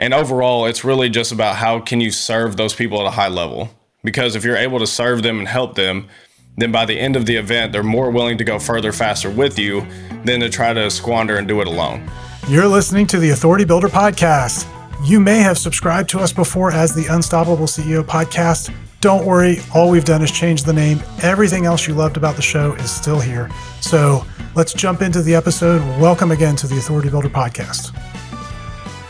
And overall, it's really just about how can you serve those people at a high level. Because if you're able to serve them and help them, then by the end of the event, they're more willing to go further faster with you than to try to squander and do it alone. You're listening to the Authority Builder Podcast. You may have subscribed to us before as the Unstoppable CEO Podcast. Don't worry, all we've done is change the name. Everything else you loved about the show is still here. So let's jump into the episode. Welcome again to the Authority Builder Podcast.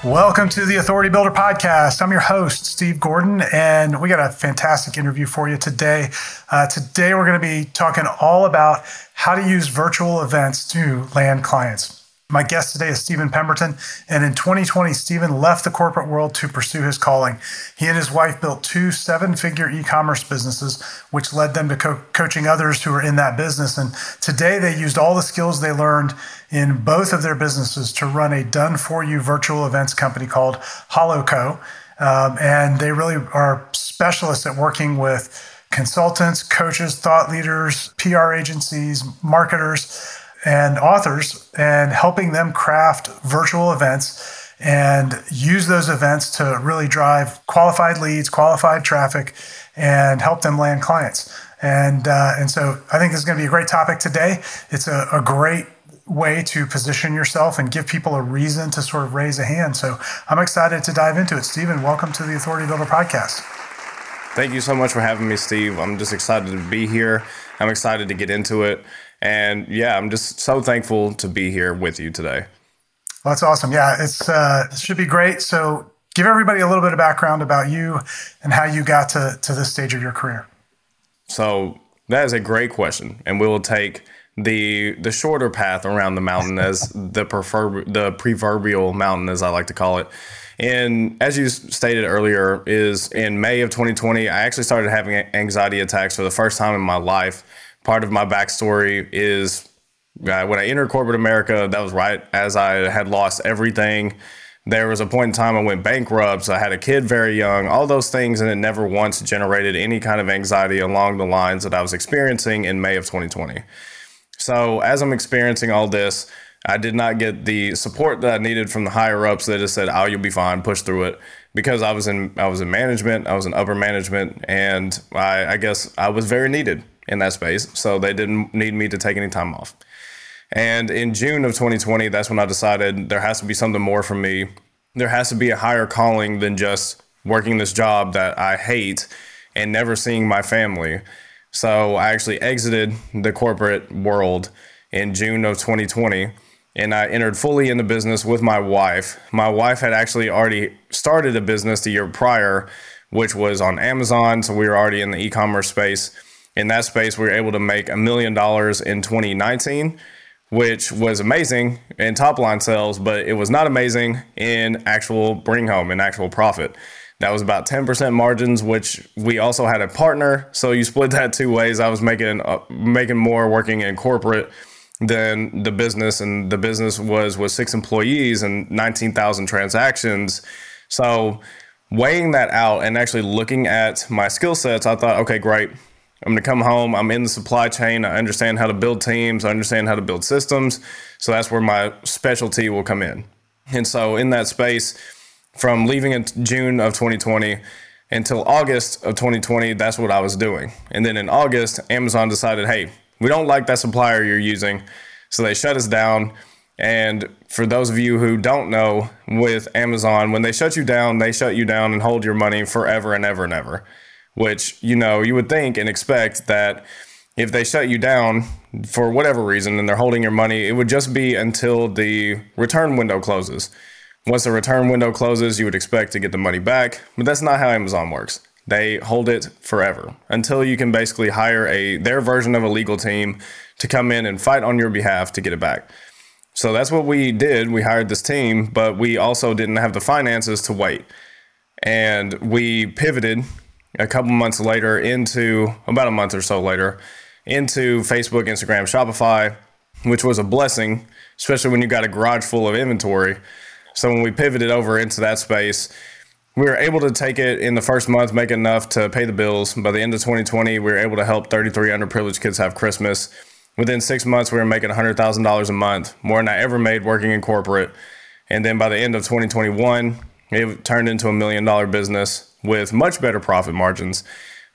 Welcome to the Authority Builder Podcast. I'm your host, Steve Gordon, and we got a fantastic interview for you today. Uh, today, we're going to be talking all about how to use virtual events to land clients. My guest today is Steven Pemberton, and in 2020, Steven left the corporate world to pursue his calling. He and his wife built two seven figure e commerce businesses, which led them to co- coaching others who were in that business. And today, they used all the skills they learned in both of their businesses to run a done for you virtual events company called Hollowco. Um, and they really are specialists at working with consultants, coaches, thought leaders, PR agencies, marketers and authors and helping them craft virtual events and use those events to really drive qualified leads, qualified traffic, and help them land clients. And uh, and so I think this is going to be a great topic today. It's a, a great way to position yourself and give people a reason to sort of raise a hand. So I'm excited to dive into it. Steven, welcome to the Authority Builder podcast. Thank you so much for having me, Steve. I'm just excited to be here. I'm excited to get into it. And yeah, I'm just so thankful to be here with you today. Well, that's awesome. Yeah, it's uh, it should be great. So, give everybody a little bit of background about you and how you got to to this stage of your career. So that is a great question, and we will take the the shorter path around the mountain as the prefer the proverbial mountain, as I like to call it. And as you stated earlier, is in May of 2020, I actually started having anxiety attacks for the first time in my life part of my backstory is uh, when I entered corporate America, that was right as I had lost everything. There was a point in time I went bankrupt. So I had a kid very young, all those things, and it never once generated any kind of anxiety along the lines that I was experiencing in May of 2020. So as I'm experiencing all this, I did not get the support that I needed from the higher ups They just said, "Oh, you'll be fine, push through it." Because I was in I was in management, I was in upper management, and I, I guess I was very needed in that space. So they didn't need me to take any time off. And in June of 2020, that's when I decided there has to be something more for me. There has to be a higher calling than just working this job that I hate and never seeing my family. So I actually exited the corporate world in June of 2020 and I entered fully into business with my wife. My wife had actually already started a business the year prior, which was on Amazon. So we were already in the e commerce space in that space, we were able to make a million dollars in 2019, which was amazing in top line sales, but it was not amazing in actual bring home and actual profit. That was about 10% margins, which we also had a partner. So you split that two ways. I was making uh, making more working in corporate than the business, and the business was with six employees and 19,000 transactions. So weighing that out and actually looking at my skill sets, I thought, okay, great. I'm going to come home. I'm in the supply chain. I understand how to build teams. I understand how to build systems. So that's where my specialty will come in. And so, in that space, from leaving in June of 2020 until August of 2020, that's what I was doing. And then in August, Amazon decided, hey, we don't like that supplier you're using. So they shut us down. And for those of you who don't know, with Amazon, when they shut you down, they shut you down and hold your money forever and ever and ever which, you know, you would think and expect that if they shut you down for whatever reason and they're holding your money, it would just be until the return window closes. Once the return window closes, you would expect to get the money back, but that's not how Amazon works. They hold it forever until you can basically hire a their version of a legal team to come in and fight on your behalf to get it back. So that's what we did. We hired this team, but we also didn't have the finances to wait. And we pivoted a couple months later into about a month or so later into Facebook, Instagram, Shopify, which was a blessing, especially when you got a garage full of inventory. So when we pivoted over into that space, we were able to take it in the first month, make enough to pay the bills. By the end of 2020, we were able to help 33 underprivileged kids have Christmas. Within six months, we were making $100,000 a month, more than I ever made working in corporate. And then by the end of 2021, It turned into a million dollar business with much better profit margins.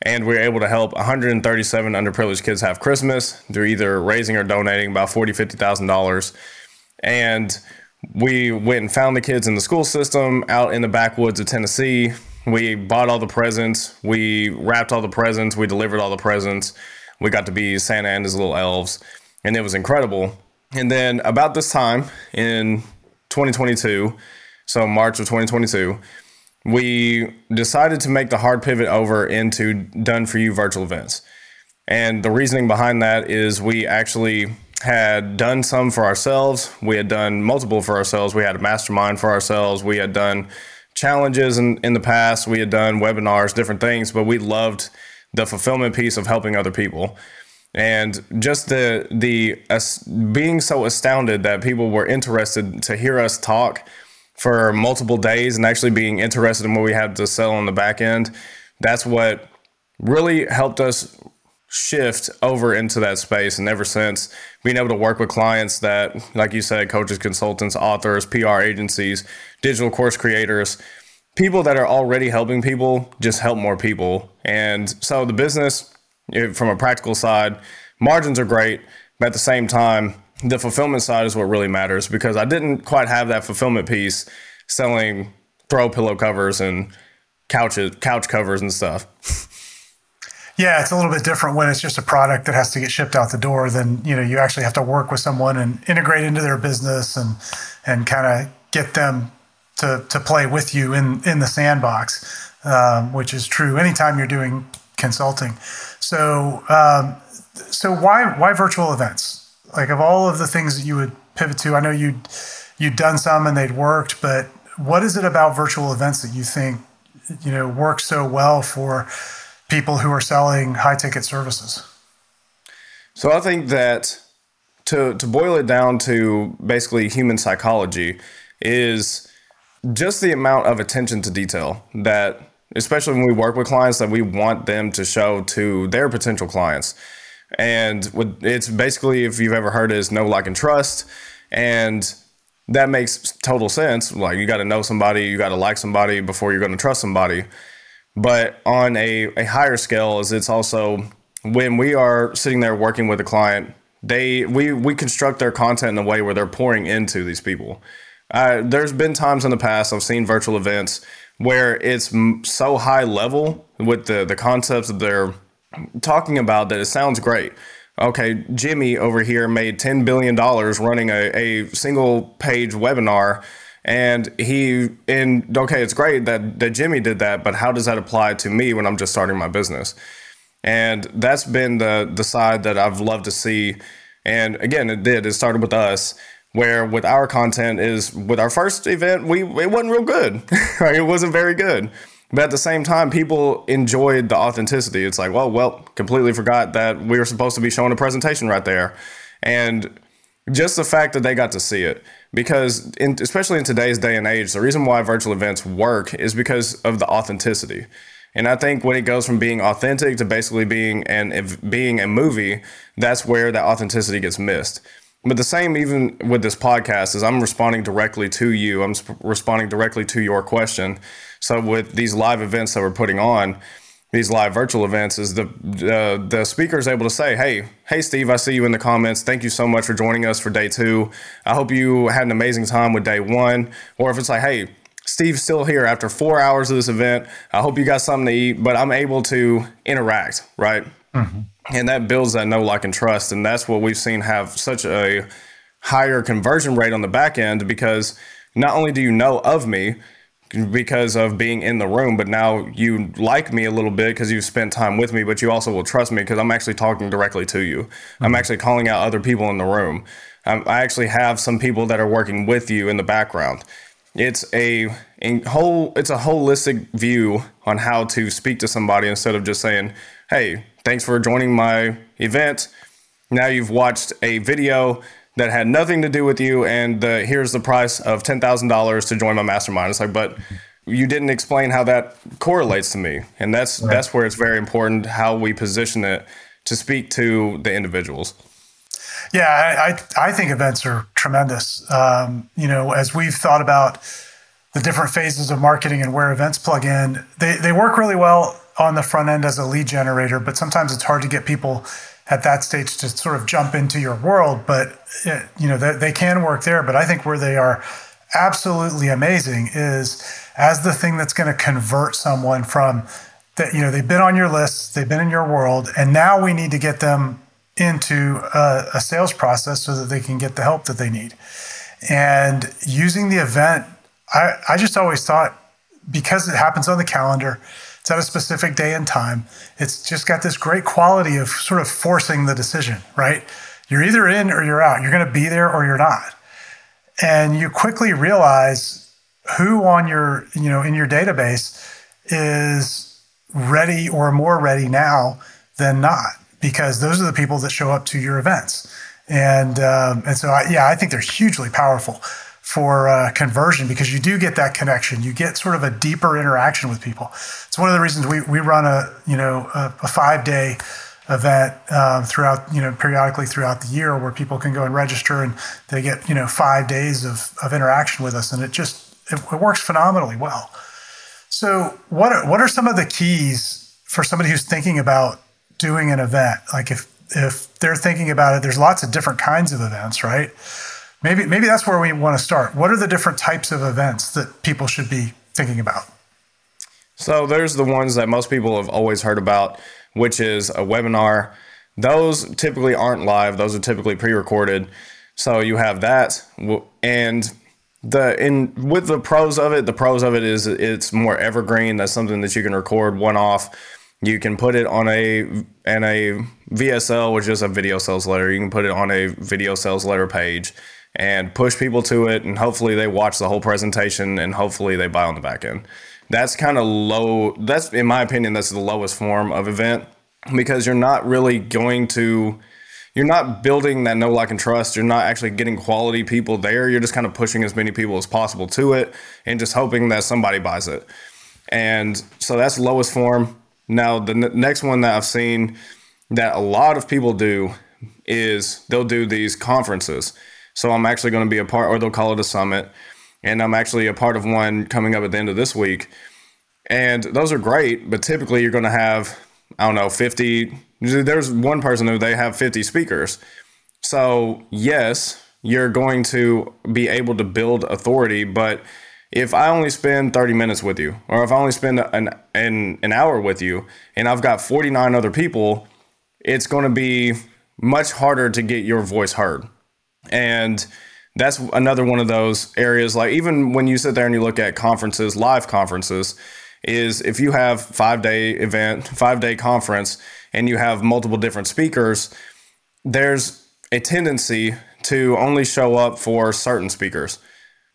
And we are able to help 137 underprivileged kids have Christmas through either raising or donating about $40,000, $50,000. And we went and found the kids in the school system out in the backwoods of Tennessee. We bought all the presents. We wrapped all the presents. We delivered all the presents. We got to be Santa and his little elves. And it was incredible. And then about this time in 2022, so March of 2022, we decided to make the hard pivot over into done for you virtual events. And the reasoning behind that is we actually had done some for ourselves. We had done multiple for ourselves. We had a mastermind for ourselves. We had done challenges in, in the past. We had done webinars, different things, but we loved the fulfillment piece of helping other people. And just the the uh, being so astounded that people were interested to hear us talk for multiple days and actually being interested in what we had to sell on the back end, that's what really helped us shift over into that space. And ever since, being able to work with clients that, like you said, coaches, consultants, authors, PR agencies, digital course creators, people that are already helping people just help more people. And so the business, from a practical side, margins are great, but at the same time, the fulfillment side is what really matters because I didn't quite have that fulfillment piece selling throw pillow covers and couches, couch covers and stuff. Yeah, it's a little bit different when it's just a product that has to get shipped out the door. Then you know you actually have to work with someone and integrate into their business and and kind of get them to to play with you in in the sandbox, um, which is true anytime you're doing consulting. So um, so why why virtual events? Like of all of the things that you would pivot to, I know you you'd done some and they'd worked, but what is it about virtual events that you think you know works so well for people who are selling high ticket services? So I think that to to boil it down to basically human psychology is just the amount of attention to detail that especially when we work with clients that we want them to show to their potential clients and it's basically, if you've ever heard it, is know, like, and trust. And that makes total sense. Like, you got to know somebody, you got to like somebody before you're going to trust somebody. But on a, a higher scale, is it's also when we are sitting there working with a client, they we we construct their content in a way where they're pouring into these people. Uh, there's been times in the past I've seen virtual events where it's so high level with the the concepts that they're talking about that it sounds great. Okay, Jimmy over here made $10 billion running a, a single page webinar. And he, and okay, it's great that, that Jimmy did that, but how does that apply to me when I'm just starting my business? And that's been the, the side that I've loved to see. And again, it did. It started with us where with our content is with our first event we it wasn't real good right it wasn't very good but at the same time, people enjoyed the authenticity. It's like, well, well, completely forgot that we were supposed to be showing a presentation right there. And just the fact that they got to see it because in, especially in today's day and age the reason why virtual events work is because of the authenticity and i think when it goes from being authentic to basically being and being a movie that's where that authenticity gets missed but the same even with this podcast is i'm responding directly to you i'm responding directly to your question so with these live events that we're putting on, these live virtual events, is the uh, the speaker is able to say, "Hey, hey, Steve, I see you in the comments. Thank you so much for joining us for day two. I hope you had an amazing time with day one." Or if it's like, "Hey." Steve's still here after four hours of this event. I hope you got something to eat, but I'm able to interact, right? Mm-hmm. And that builds that know, like, and trust. And that's what we've seen have such a higher conversion rate on the back end because not only do you know of me, because of being in the room, but now you like me a little bit because you've spent time with me, but you also will trust me because I'm actually talking directly to you. Mm-hmm. I'm actually calling out other people in the room. Um, I actually have some people that are working with you in the background. It's a, a whole it's a holistic view on how to speak to somebody instead of just saying, "Hey, thanks for joining my event." Now you've watched a video that had nothing to do with you, and the, here's the price of ten thousand dollars to join my mastermind. It's like, but you didn't explain how that correlates to me, and that's right. that's where it's very important how we position it to speak to the individuals. Yeah, I, I, I think events are tremendous. Um, you know, as we've thought about the different phases of marketing and where events plug in. They, they work really well on the front end as a lead generator, but sometimes it's hard to get people at that stage to sort of jump into your world. But uh, you know they, they can work there. But I think where they are absolutely amazing is as the thing that's going to convert someone from that you know they've been on your list, they've been in your world, and now we need to get them into a, a sales process so that they can get the help that they need. And using the event, I, I just always thought because it happens on the calendar, it's at a specific day and time. It's just got this great quality of sort of forcing the decision, right? You're either in or you're out. You're going to be there or you're not. And you quickly realize who on your, you know, in your database is ready or more ready now than not, because those are the people that show up to your events. And um, and so I, yeah, I think they're hugely powerful for uh, conversion because you do get that connection. You get sort of a deeper interaction with people. It's one of the reasons we, we run a you know a, a five day event um, throughout you know periodically throughout the year where people can go and register and they get you know five days of, of interaction with us and it just it, it works phenomenally well. So what are, what are some of the keys for somebody who's thinking about doing an event? Like if if they're thinking about it, there's lots of different kinds of events, right? Maybe maybe that's where we want to start. What are the different types of events that people should be thinking about? So there's the ones that most people have always heard about, which is a webinar. Those typically aren't live. Those are typically pre-recorded. So you have that, and the in with the pros of it, the pros of it is it's more evergreen. That's something that you can record one off. You can put it on a and a VSL, which is a video sales letter. You can put it on a video sales letter page and push people to it and hopefully they watch the whole presentation and hopefully they buy on the back end. That's kind of low that's in my opinion that's the lowest form of event because you're not really going to you're not building that no like and trust. You're not actually getting quality people there. You're just kind of pushing as many people as possible to it and just hoping that somebody buys it. And so that's lowest form. Now the n- next one that i've seen that a lot of people do is they'll do these conferences so I'm actually going to be a part, or they'll call it a summit. And I'm actually a part of one coming up at the end of this week. And those are great, but typically you're going to have, I don't know, 50. There's one person who they have 50 speakers. So, yes, you're going to be able to build authority, but if I only spend 30 minutes with you, or if I only spend an, an, an hour with you, and I've got 49 other people, it's going to be much harder to get your voice heard. And that's another one of those areas like even when you sit there and you look at conferences live conferences is if you have five day event five day conference and you have multiple different speakers there's a tendency to only show up for certain speakers.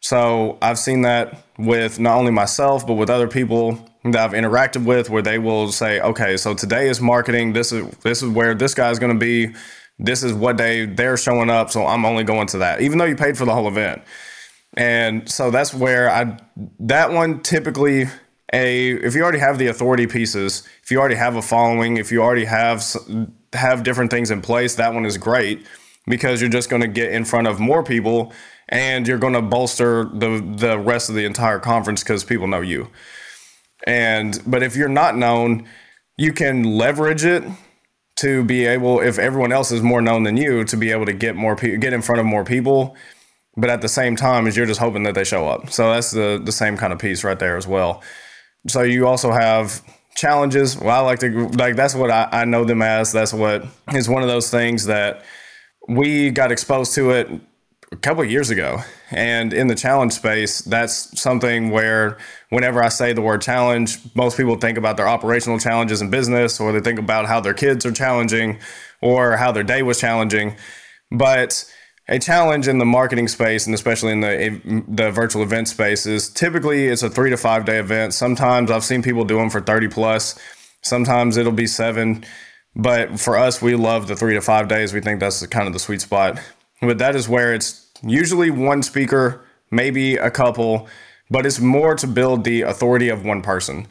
So i've seen that with not only myself but with other people that i've interacted with where they will say okay so today is marketing. This is this is where this guy is going to be this is what day they're showing up, so I'm only going to that, even though you paid for the whole event. And so that's where I that one typically a if you already have the authority pieces, if you already have a following, if you already have have different things in place, that one is great because you're just going to get in front of more people and you're going to bolster the the rest of the entire conference because people know you. And but if you're not known, you can leverage it to be able, if everyone else is more known than you, to be able to get more people, get in front of more people. But at the same time, as you're just hoping that they show up. So that's the the same kind of piece right there as well. So you also have challenges. Well, I like to like that's what I, I know them as. That's what is one of those things that we got exposed to it a couple of years ago. And in the challenge space, that's something where whenever I say the word challenge, most people think about their operational challenges in business, or they think about how their kids are challenging, or how their day was challenging. But a challenge in the marketing space, and especially in the the virtual event space, is typically it's a three to five day event. Sometimes I've seen people do them for thirty plus. Sometimes it'll be seven. But for us, we love the three to five days. We think that's kind of the sweet spot. But that is where it's usually one speaker, maybe a couple, but it's more to build the authority of one person.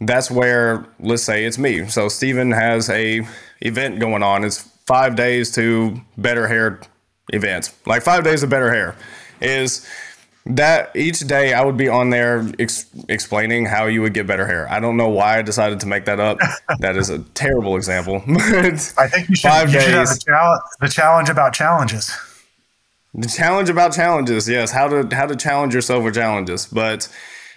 That's where, let's say it's me. So Steven has a event going on. It's five days to better hair events, like five days of better hair is that each day I would be on there ex- explaining how you would get better hair. I don't know why I decided to make that up. that is a terrible example. I think you should, five you days. should have the, challenge, the challenge about challenges. The challenge about challenges, yes. How to how to challenge yourself with challenges. But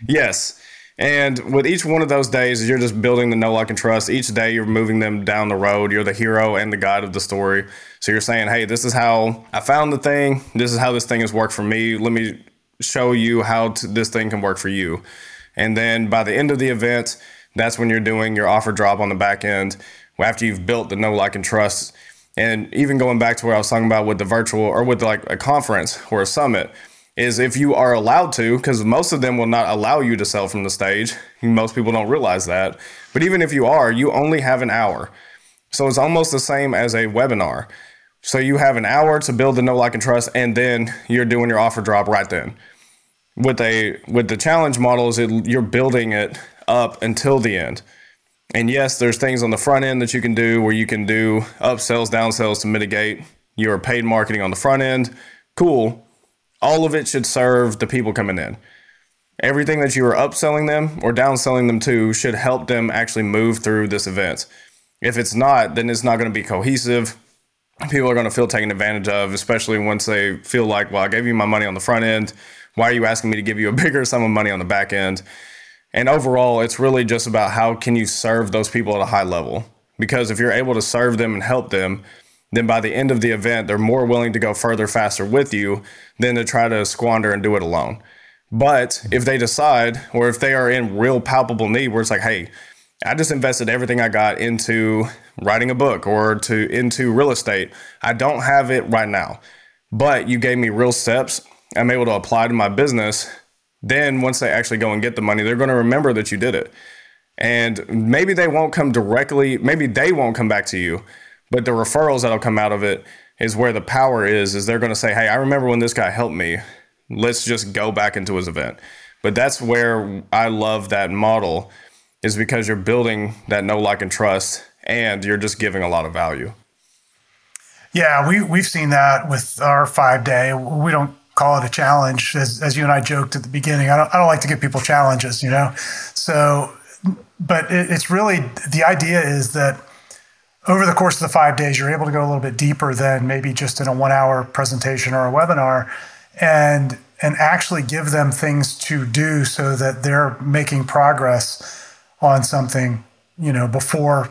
yes. And with each one of those days, you're just building the know, like, and trust. Each day, you're moving them down the road. You're the hero and the guide of the story. So you're saying, hey, this is how I found the thing. This is how this thing has worked for me. Let me show you how to, this thing can work for you. And then by the end of the event, that's when you're doing your offer drop on the back end after you've built the know, like, and trust. And even going back to where I was talking about with the virtual or with like a conference or a summit, is if you are allowed to, because most of them will not allow you to sell from the stage. Most people don't realize that. But even if you are, you only have an hour. So it's almost the same as a webinar. So you have an hour to build the know, like, and trust, and then you're doing your offer drop right then with a with the challenge models, it, you're building it up until the end. And yes, there's things on the front end that you can do where you can do upsells, downsells to mitigate your paid marketing on the front end. Cool. All of it should serve the people coming in. Everything that you are upselling them or downselling them to should help them actually move through this event. If it's not, then it's not going to be cohesive. People are going to feel taken advantage of, especially once they feel like, well, I gave you my money on the front end why are you asking me to give you a bigger sum of money on the back end? And overall, it's really just about how can you serve those people at a high level? Because if you're able to serve them and help them, then by the end of the event, they're more willing to go further faster with you than to try to squander and do it alone. But if they decide, or if they are in real palpable need, where it's like, hey, I just invested everything I got into writing a book or to into real estate. I don't have it right now, but you gave me real steps I'm able to apply to my business, then once they actually go and get the money, they're going to remember that you did it. And maybe they won't come directly, maybe they won't come back to you, but the referrals that'll come out of it is where the power is is they're going to say, "Hey, I remember when this guy helped me. Let's just go back into his event." But that's where I love that model is because you're building that know like and trust and you're just giving a lot of value. Yeah, we we've seen that with our 5 day. We don't call it a challenge, as, as you and I joked at the beginning. I don't, I don't like to give people challenges, you know? So, but it, it's really the idea is that over the course of the five days, you're able to go a little bit deeper than maybe just in a one hour presentation or a webinar and and actually give them things to do so that they're making progress on something, you know, before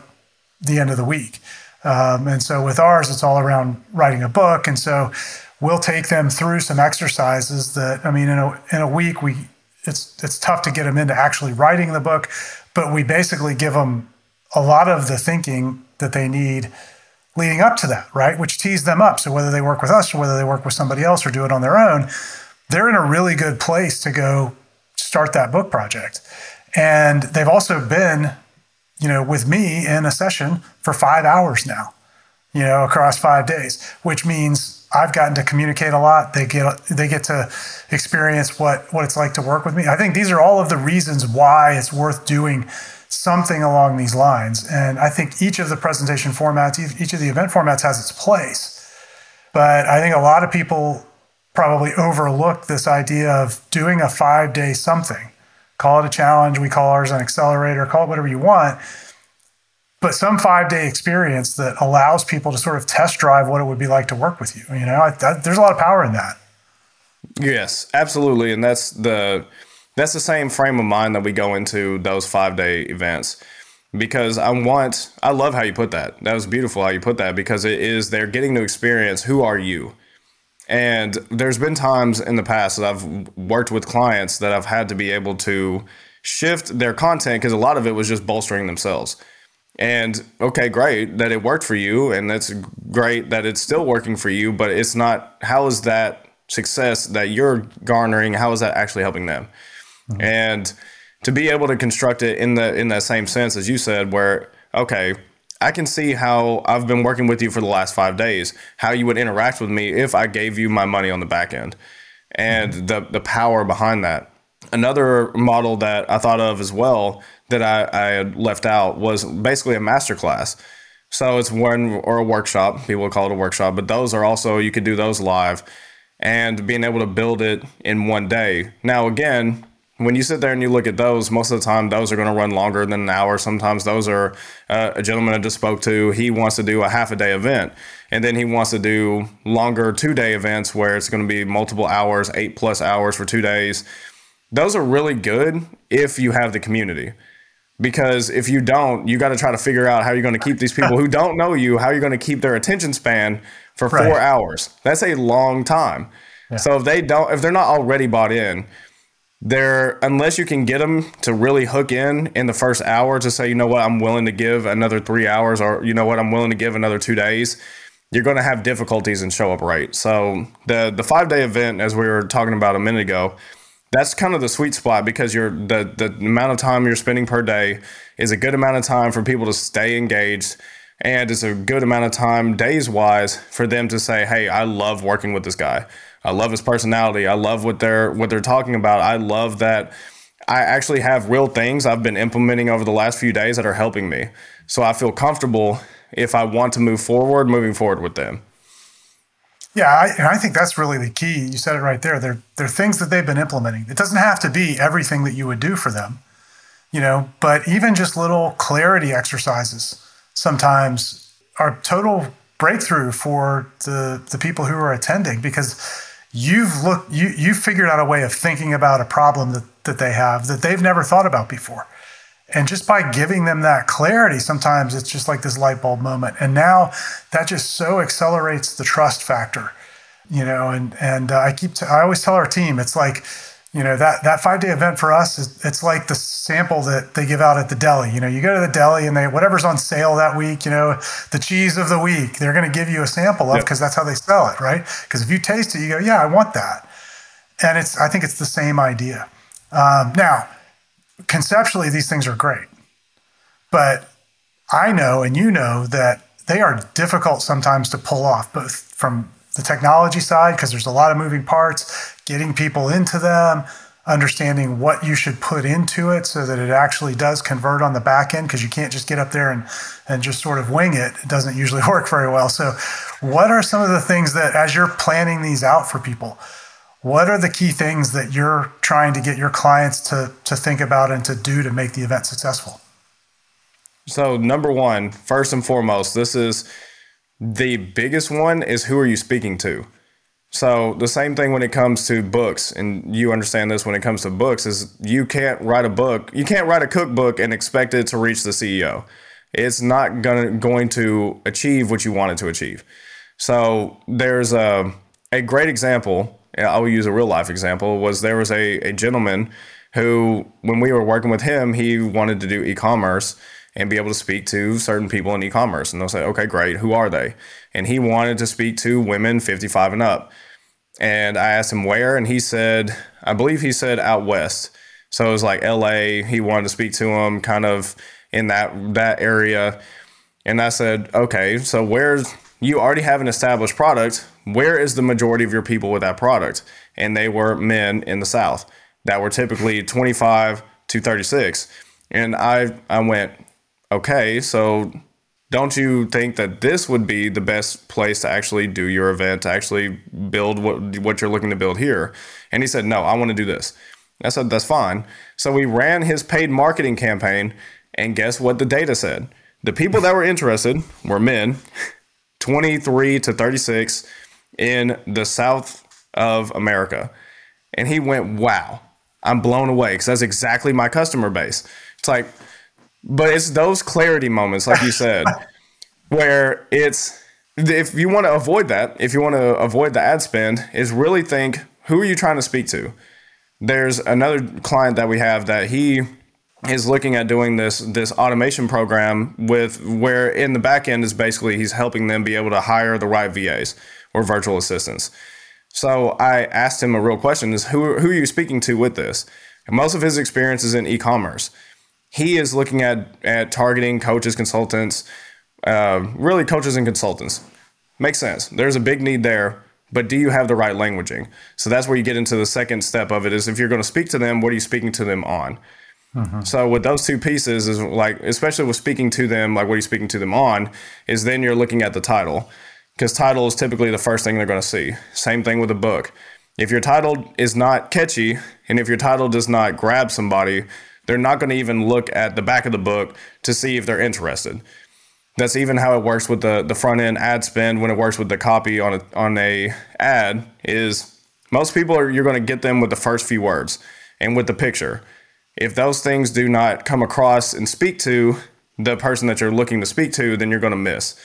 the end of the week. Um, and so with ours, it's all around writing a book. And so we'll take them through some exercises that I mean in a in a week we it's it's tough to get them into actually writing the book, but we basically give them a lot of the thinking that they need leading up to that, right? Which tees them up. So whether they work with us or whether they work with somebody else or do it on their own, they're in a really good place to go start that book project. And they've also been, you know, with me in a session for 5 hours now, you know, across 5 days, which means I've gotten to communicate a lot. They get they get to experience what what it's like to work with me. I think these are all of the reasons why it's worth doing something along these lines. And I think each of the presentation formats, each of the event formats has its place. But I think a lot of people probably overlook this idea of doing a five day something. Call it a challenge. We call ours an accelerator. Call it whatever you want but some five day experience that allows people to sort of test drive what it would be like to work with you. You know, I, there's a lot of power in that. Yes, absolutely, and that's the that's the same frame of mind that we go into those five day events because I want I love how you put that. That was beautiful how you put that because it is they're getting to experience who are you. And there's been times in the past that I've worked with clients that I've had to be able to shift their content because a lot of it was just bolstering themselves. And okay, great that it worked for you, and that's great that it's still working for you. But it's not. How is that success that you're garnering? How is that actually helping them? Mm-hmm. And to be able to construct it in the in that same sense as you said, where okay, I can see how I've been working with you for the last five days, how you would interact with me if I gave you my money on the back end, and mm-hmm. the the power behind that. Another model that I thought of as well that I, I had left out was basically a master class. So it's one or a workshop. People call it a workshop, but those are also you could do those live. and being able to build it in one day. Now, again, when you sit there and you look at those, most of the time those are going to run longer than an hour. Sometimes those are uh, a gentleman I just spoke to. He wants to do a half a day event, and then he wants to do longer two day events where it's going to be multiple hours, eight plus hours for two days. Those are really good if you have the community. Because if you don't, you got to try to figure out how you're going to keep these people who don't know you, how you're going to keep their attention span for four right. hours. That's a long time. Yeah. So if they don't, if they're not already bought in, they're unless you can get them to really hook in in the first hour to say, you know what, I'm willing to give another three hours, or you know what, I'm willing to give another two days. You're going to have difficulties and show up right. So the the five day event, as we were talking about a minute ago, that's kind of the sweet spot because you're the the amount of time you're spending per day is a good amount of time for people to stay engaged and it's a good amount of time days wise for them to say hey i love working with this guy I love his personality. I love what they're what they're talking about. I love that I actually have real things I've been implementing over the last few days that are helping me. So I feel comfortable if I want to move forward, moving forward with them. Yeah, I, and I think that's really the key. You said it right there. They're, they're things that they've been implementing. It doesn't have to be everything that you would do for them, you know, but even just little clarity exercises sometimes are total breakthrough for the, the people who are attending because you've looked you you've figured out a way of thinking about a problem that, that they have that they've never thought about before and just by giving them that clarity sometimes it's just like this light bulb moment. And now that just so accelerates the trust factor you know and and uh, i keep t- I always tell our team it's like you know that that five day event for us is it's like the sample that they give out at the deli. You know you go to the deli and they whatever's on sale that week you know the cheese of the week they're going to give you a sample of because yep. that's how they sell it right? Because if you taste it you go yeah i want that. And it's i think it's the same idea. Um, now conceptually these things are great but i know and you know that they are difficult sometimes to pull off both from the technology side because there's a lot of moving parts, getting people into them, understanding what you should put into it so that it actually does convert on the back end because you can't just get up there and, and just sort of wing it. It doesn't usually work very well. So, what are some of the things that, as you're planning these out for people, what are the key things that you're trying to get your clients to, to think about and to do to make the event successful? So, number one, first and foremost, this is the biggest one is who are you speaking to? So the same thing when it comes to books, and you understand this when it comes to books, is you can't write a book, you can't write a cookbook and expect it to reach the CEO. It's not gonna going to achieve what you want it to achieve. So there's a a great example. I will use a real life example. Was there was a, a gentleman who, when we were working with him, he wanted to do e-commerce and be able to speak to certain people in e-commerce. And they'll say okay great who are they? And he wanted to speak to women 55 and up. And i asked him where and he said i believe he said out west. So it was like la he wanted to speak to him kind of in that that area. And i said okay so where's you already have an established product where is the majority of your people with that product and they were men in the south that were typically 25 to 36 and i i went okay, so don't you think that this would be the best place to actually do your event, to actually build what what you're looking to build here? And he said, no, I want to do this. I said, that's fine. So we ran his paid marketing campaign, and guess what the data said? The people that were interested were men, 23 to 36 in the South of America. And he went, wow, I'm blown away because that's exactly my customer base. It's like, but it's those clarity moments, like you said, where it's if you want to avoid that, if you want to avoid the ad spend, is really think who are you trying to speak to? There's another client that we have that he is looking at doing this this automation program with where in the back end is basically he's helping them be able to hire the right VAs or virtual assistants. So I asked him a real question: Is who who are you speaking to with this? And most of his experience is in e-commerce he is looking at at targeting coaches, consultants, uh, really coaches and consultants. Makes sense. There's a big need there, but do you have the right languaging? So that's where you get into the second step of it. Is if you're going to speak to them, what are you speaking to them on? Mm-hmm. So with those two pieces is like, especially with speaking to them, like what are you speaking to them on? Is then you're looking at the title because title is typically the first thing they're going to see. Same thing with a book. If your title is not catchy and if your title does not grab somebody, they're not going to even look at the back of the book to see if they're interested. That's even how it works with the, the front end ad spend when it works with the copy on a, on a ad is most people are you're going to get them with the first few words and with the picture. If those things do not come across and speak to the person that you're looking to speak to, then you're going to miss.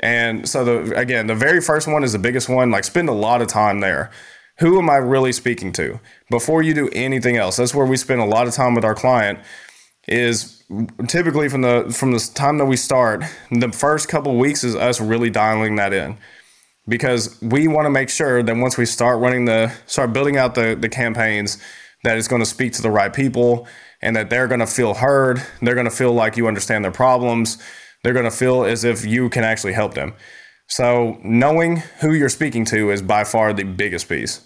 And so the again, the very first one is the biggest one. Like spend a lot of time there. Who am I really speaking to before you do anything else? That's where we spend a lot of time with our client. Is typically from the from the time that we start, the first couple weeks is us really dialing that in because we want to make sure that once we start running the start building out the the campaigns that it's going to speak to the right people and that they're going to feel heard. They're going to feel like you understand their problems. They're going to feel as if you can actually help them. So knowing who you're speaking to is by far the biggest piece.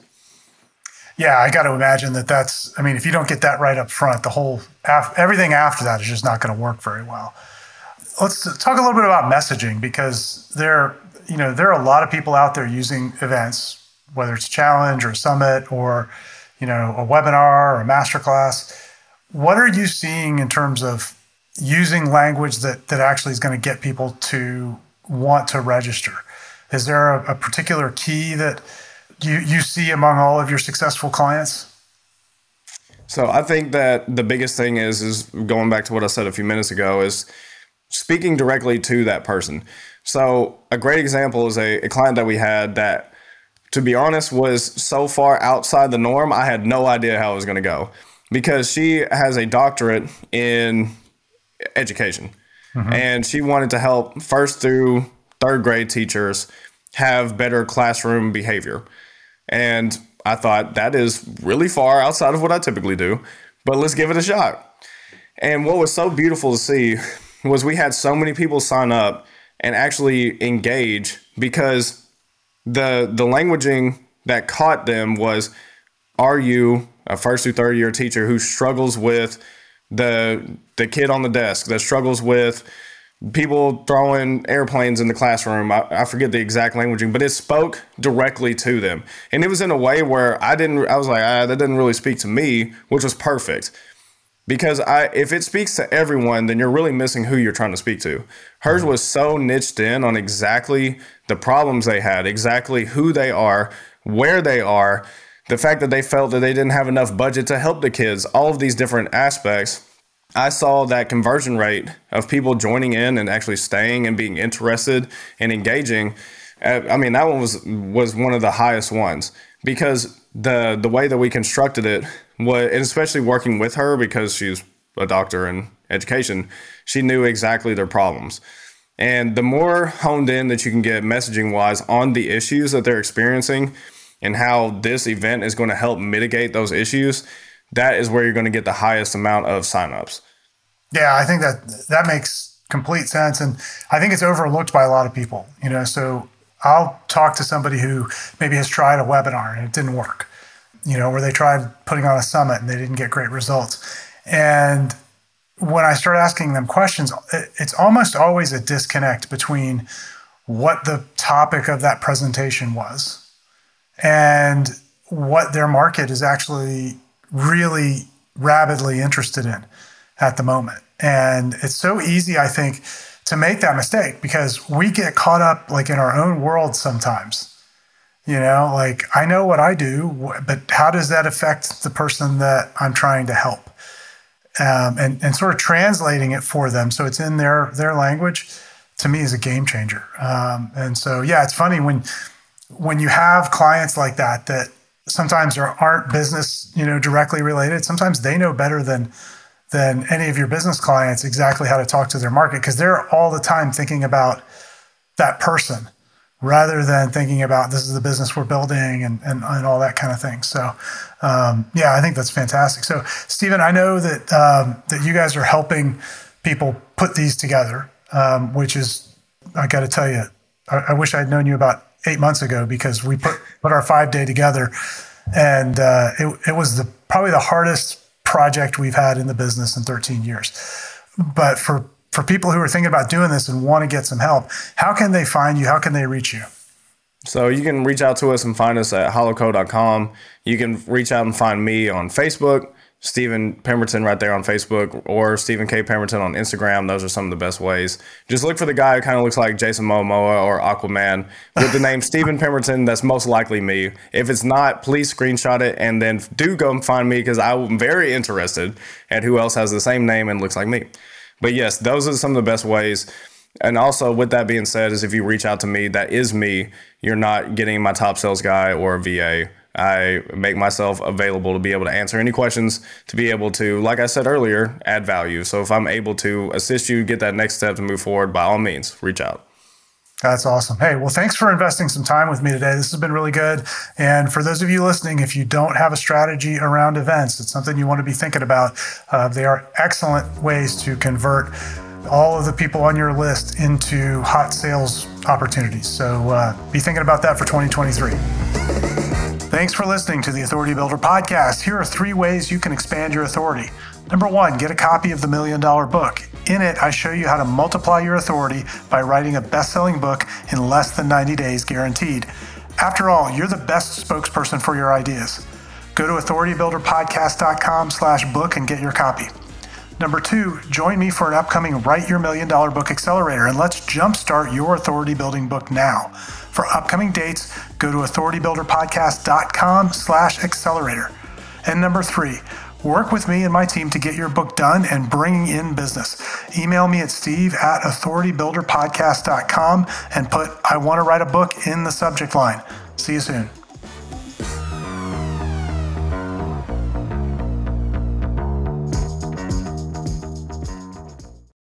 Yeah i got to imagine that that's i mean if you don't get that right up front the whole everything after that is just not going to work very well. Let's talk a little bit about messaging because there you know, there are a lot of people out there using events, whether it's a challenge or a summit or, you know, a webinar or a masterclass. What are you seeing in terms of using language that that actually is going to get people to want to register? Is there a, a particular key that you, you see among all of your successful clients? So I think that the biggest thing is is going back to what I said a few minutes ago is speaking directly to that person. So a great example is a, a client that we had that, to be honest, was so far outside the norm. I had no idea how it was going to go because she has a doctorate in education mm-hmm. and she wanted to help first through third grade teachers have better classroom behavior. And I thought that is really far outside of what I typically do, but let's give it a shot. And what was so beautiful to see was we had so many people sign up and actually engage because the the languaging that caught them was are you a first through third year teacher who struggles with the the kid on the desk that struggles with people throwing airplanes in the classroom? I, I forget the exact languaging but it spoke directly to them. And it was in a way where i didn't i was like ah, that didn't really speak to me which was perfect because I if it speaks to everyone, then you're really missing who you're trying to speak to. Hers mm-hmm. was so niched in on exactly the problems they had, exactly who they are, where they are, the fact that they felt that they didn't have enough budget to help the kids, all of these different aspects. I saw that conversion rate of people joining in and actually staying and being interested and engaging. Uh, I mean, that one was was one of the highest ones because the the way that we constructed it was, and especially working with her because she's a doctor in education, she knew exactly their problems. And the more honed in that you can get messaging wise on the issues that they're experiencing and how this event is going to help mitigate those issues, that is where you're going to get the highest amount of signups. Yeah, I think that that makes complete sense. And I think it's overlooked by a lot of people, you know, so I'll talk to somebody who maybe has tried a webinar and it didn't work, you know, where they tried putting on a summit and they didn't get great results. And when I start asking them questions, it's almost always a disconnect between what the topic of that presentation was and what their market is actually really rabidly interested in at the moment. And it's so easy, I think, to make that mistake because we get caught up like in our own world sometimes. You know, like I know what I do, but how does that affect the person that I'm trying to help? Um, and and sort of translating it for them so it's in their their language to me is a game changer. Um, and so yeah, it's funny when when you have clients like that that sometimes there aren't business you know directly related. Sometimes they know better than than any of your business clients exactly how to talk to their market because they're all the time thinking about that person rather than thinking about this is the business we're building and, and, and all that kind of thing. So, um, yeah, I think that's fantastic. So, Steven, I know that um, that you guys are helping people put these together, um, which is, I got to tell you, I, I, wish I'd known you about eight months ago because we put put our five day together, and uh, it, it was the probably the hardest project we've had in the business in 13 years. But for for people who are thinking about doing this and want to get some help, how can they find you? How can they reach you? So you can reach out to us and find us at hollowco.com. You can reach out and find me on Facebook, Steven Pemberton right there on Facebook, or Steven K. Pemberton on Instagram. Those are some of the best ways. Just look for the guy who kind of looks like Jason Momoa or Aquaman with the name Steven Pemberton. That's most likely me. If it's not, please screenshot it and then do go and find me because I'm very interested at who else has the same name and looks like me. But yes, those are some of the best ways. And also, with that being said, is if you reach out to me, that is me. You're not getting my top sales guy or a VA. I make myself available to be able to answer any questions, to be able to, like I said earlier, add value. So if I'm able to assist you get that next step to move forward, by all means, reach out. That's awesome. Hey, well, thanks for investing some time with me today. This has been really good. And for those of you listening, if you don't have a strategy around events, it's something you want to be thinking about. Uh, they are excellent ways to convert all of the people on your list into hot sales opportunities. So uh, be thinking about that for 2023. Thanks for listening to the Authority Builder podcast. Here are three ways you can expand your authority. Number one, get a copy of the Million Dollar Book. In it, I show you how to multiply your authority by writing a best selling book in less than 90 days guaranteed. After all, you're the best spokesperson for your ideas. Go to authoritybuilderpodcast.com slash book and get your copy. Number two, join me for an upcoming Write Your Million Dollar Book Accelerator and let's jumpstart your authority building book now. For upcoming dates, go to authoritybuilderpodcast.com slash accelerator. And number three, work with me and my team to get your book done and bringing in business. Email me at steve at authoritybuilderpodcast.com and put I want to write a book in the subject line. See you soon.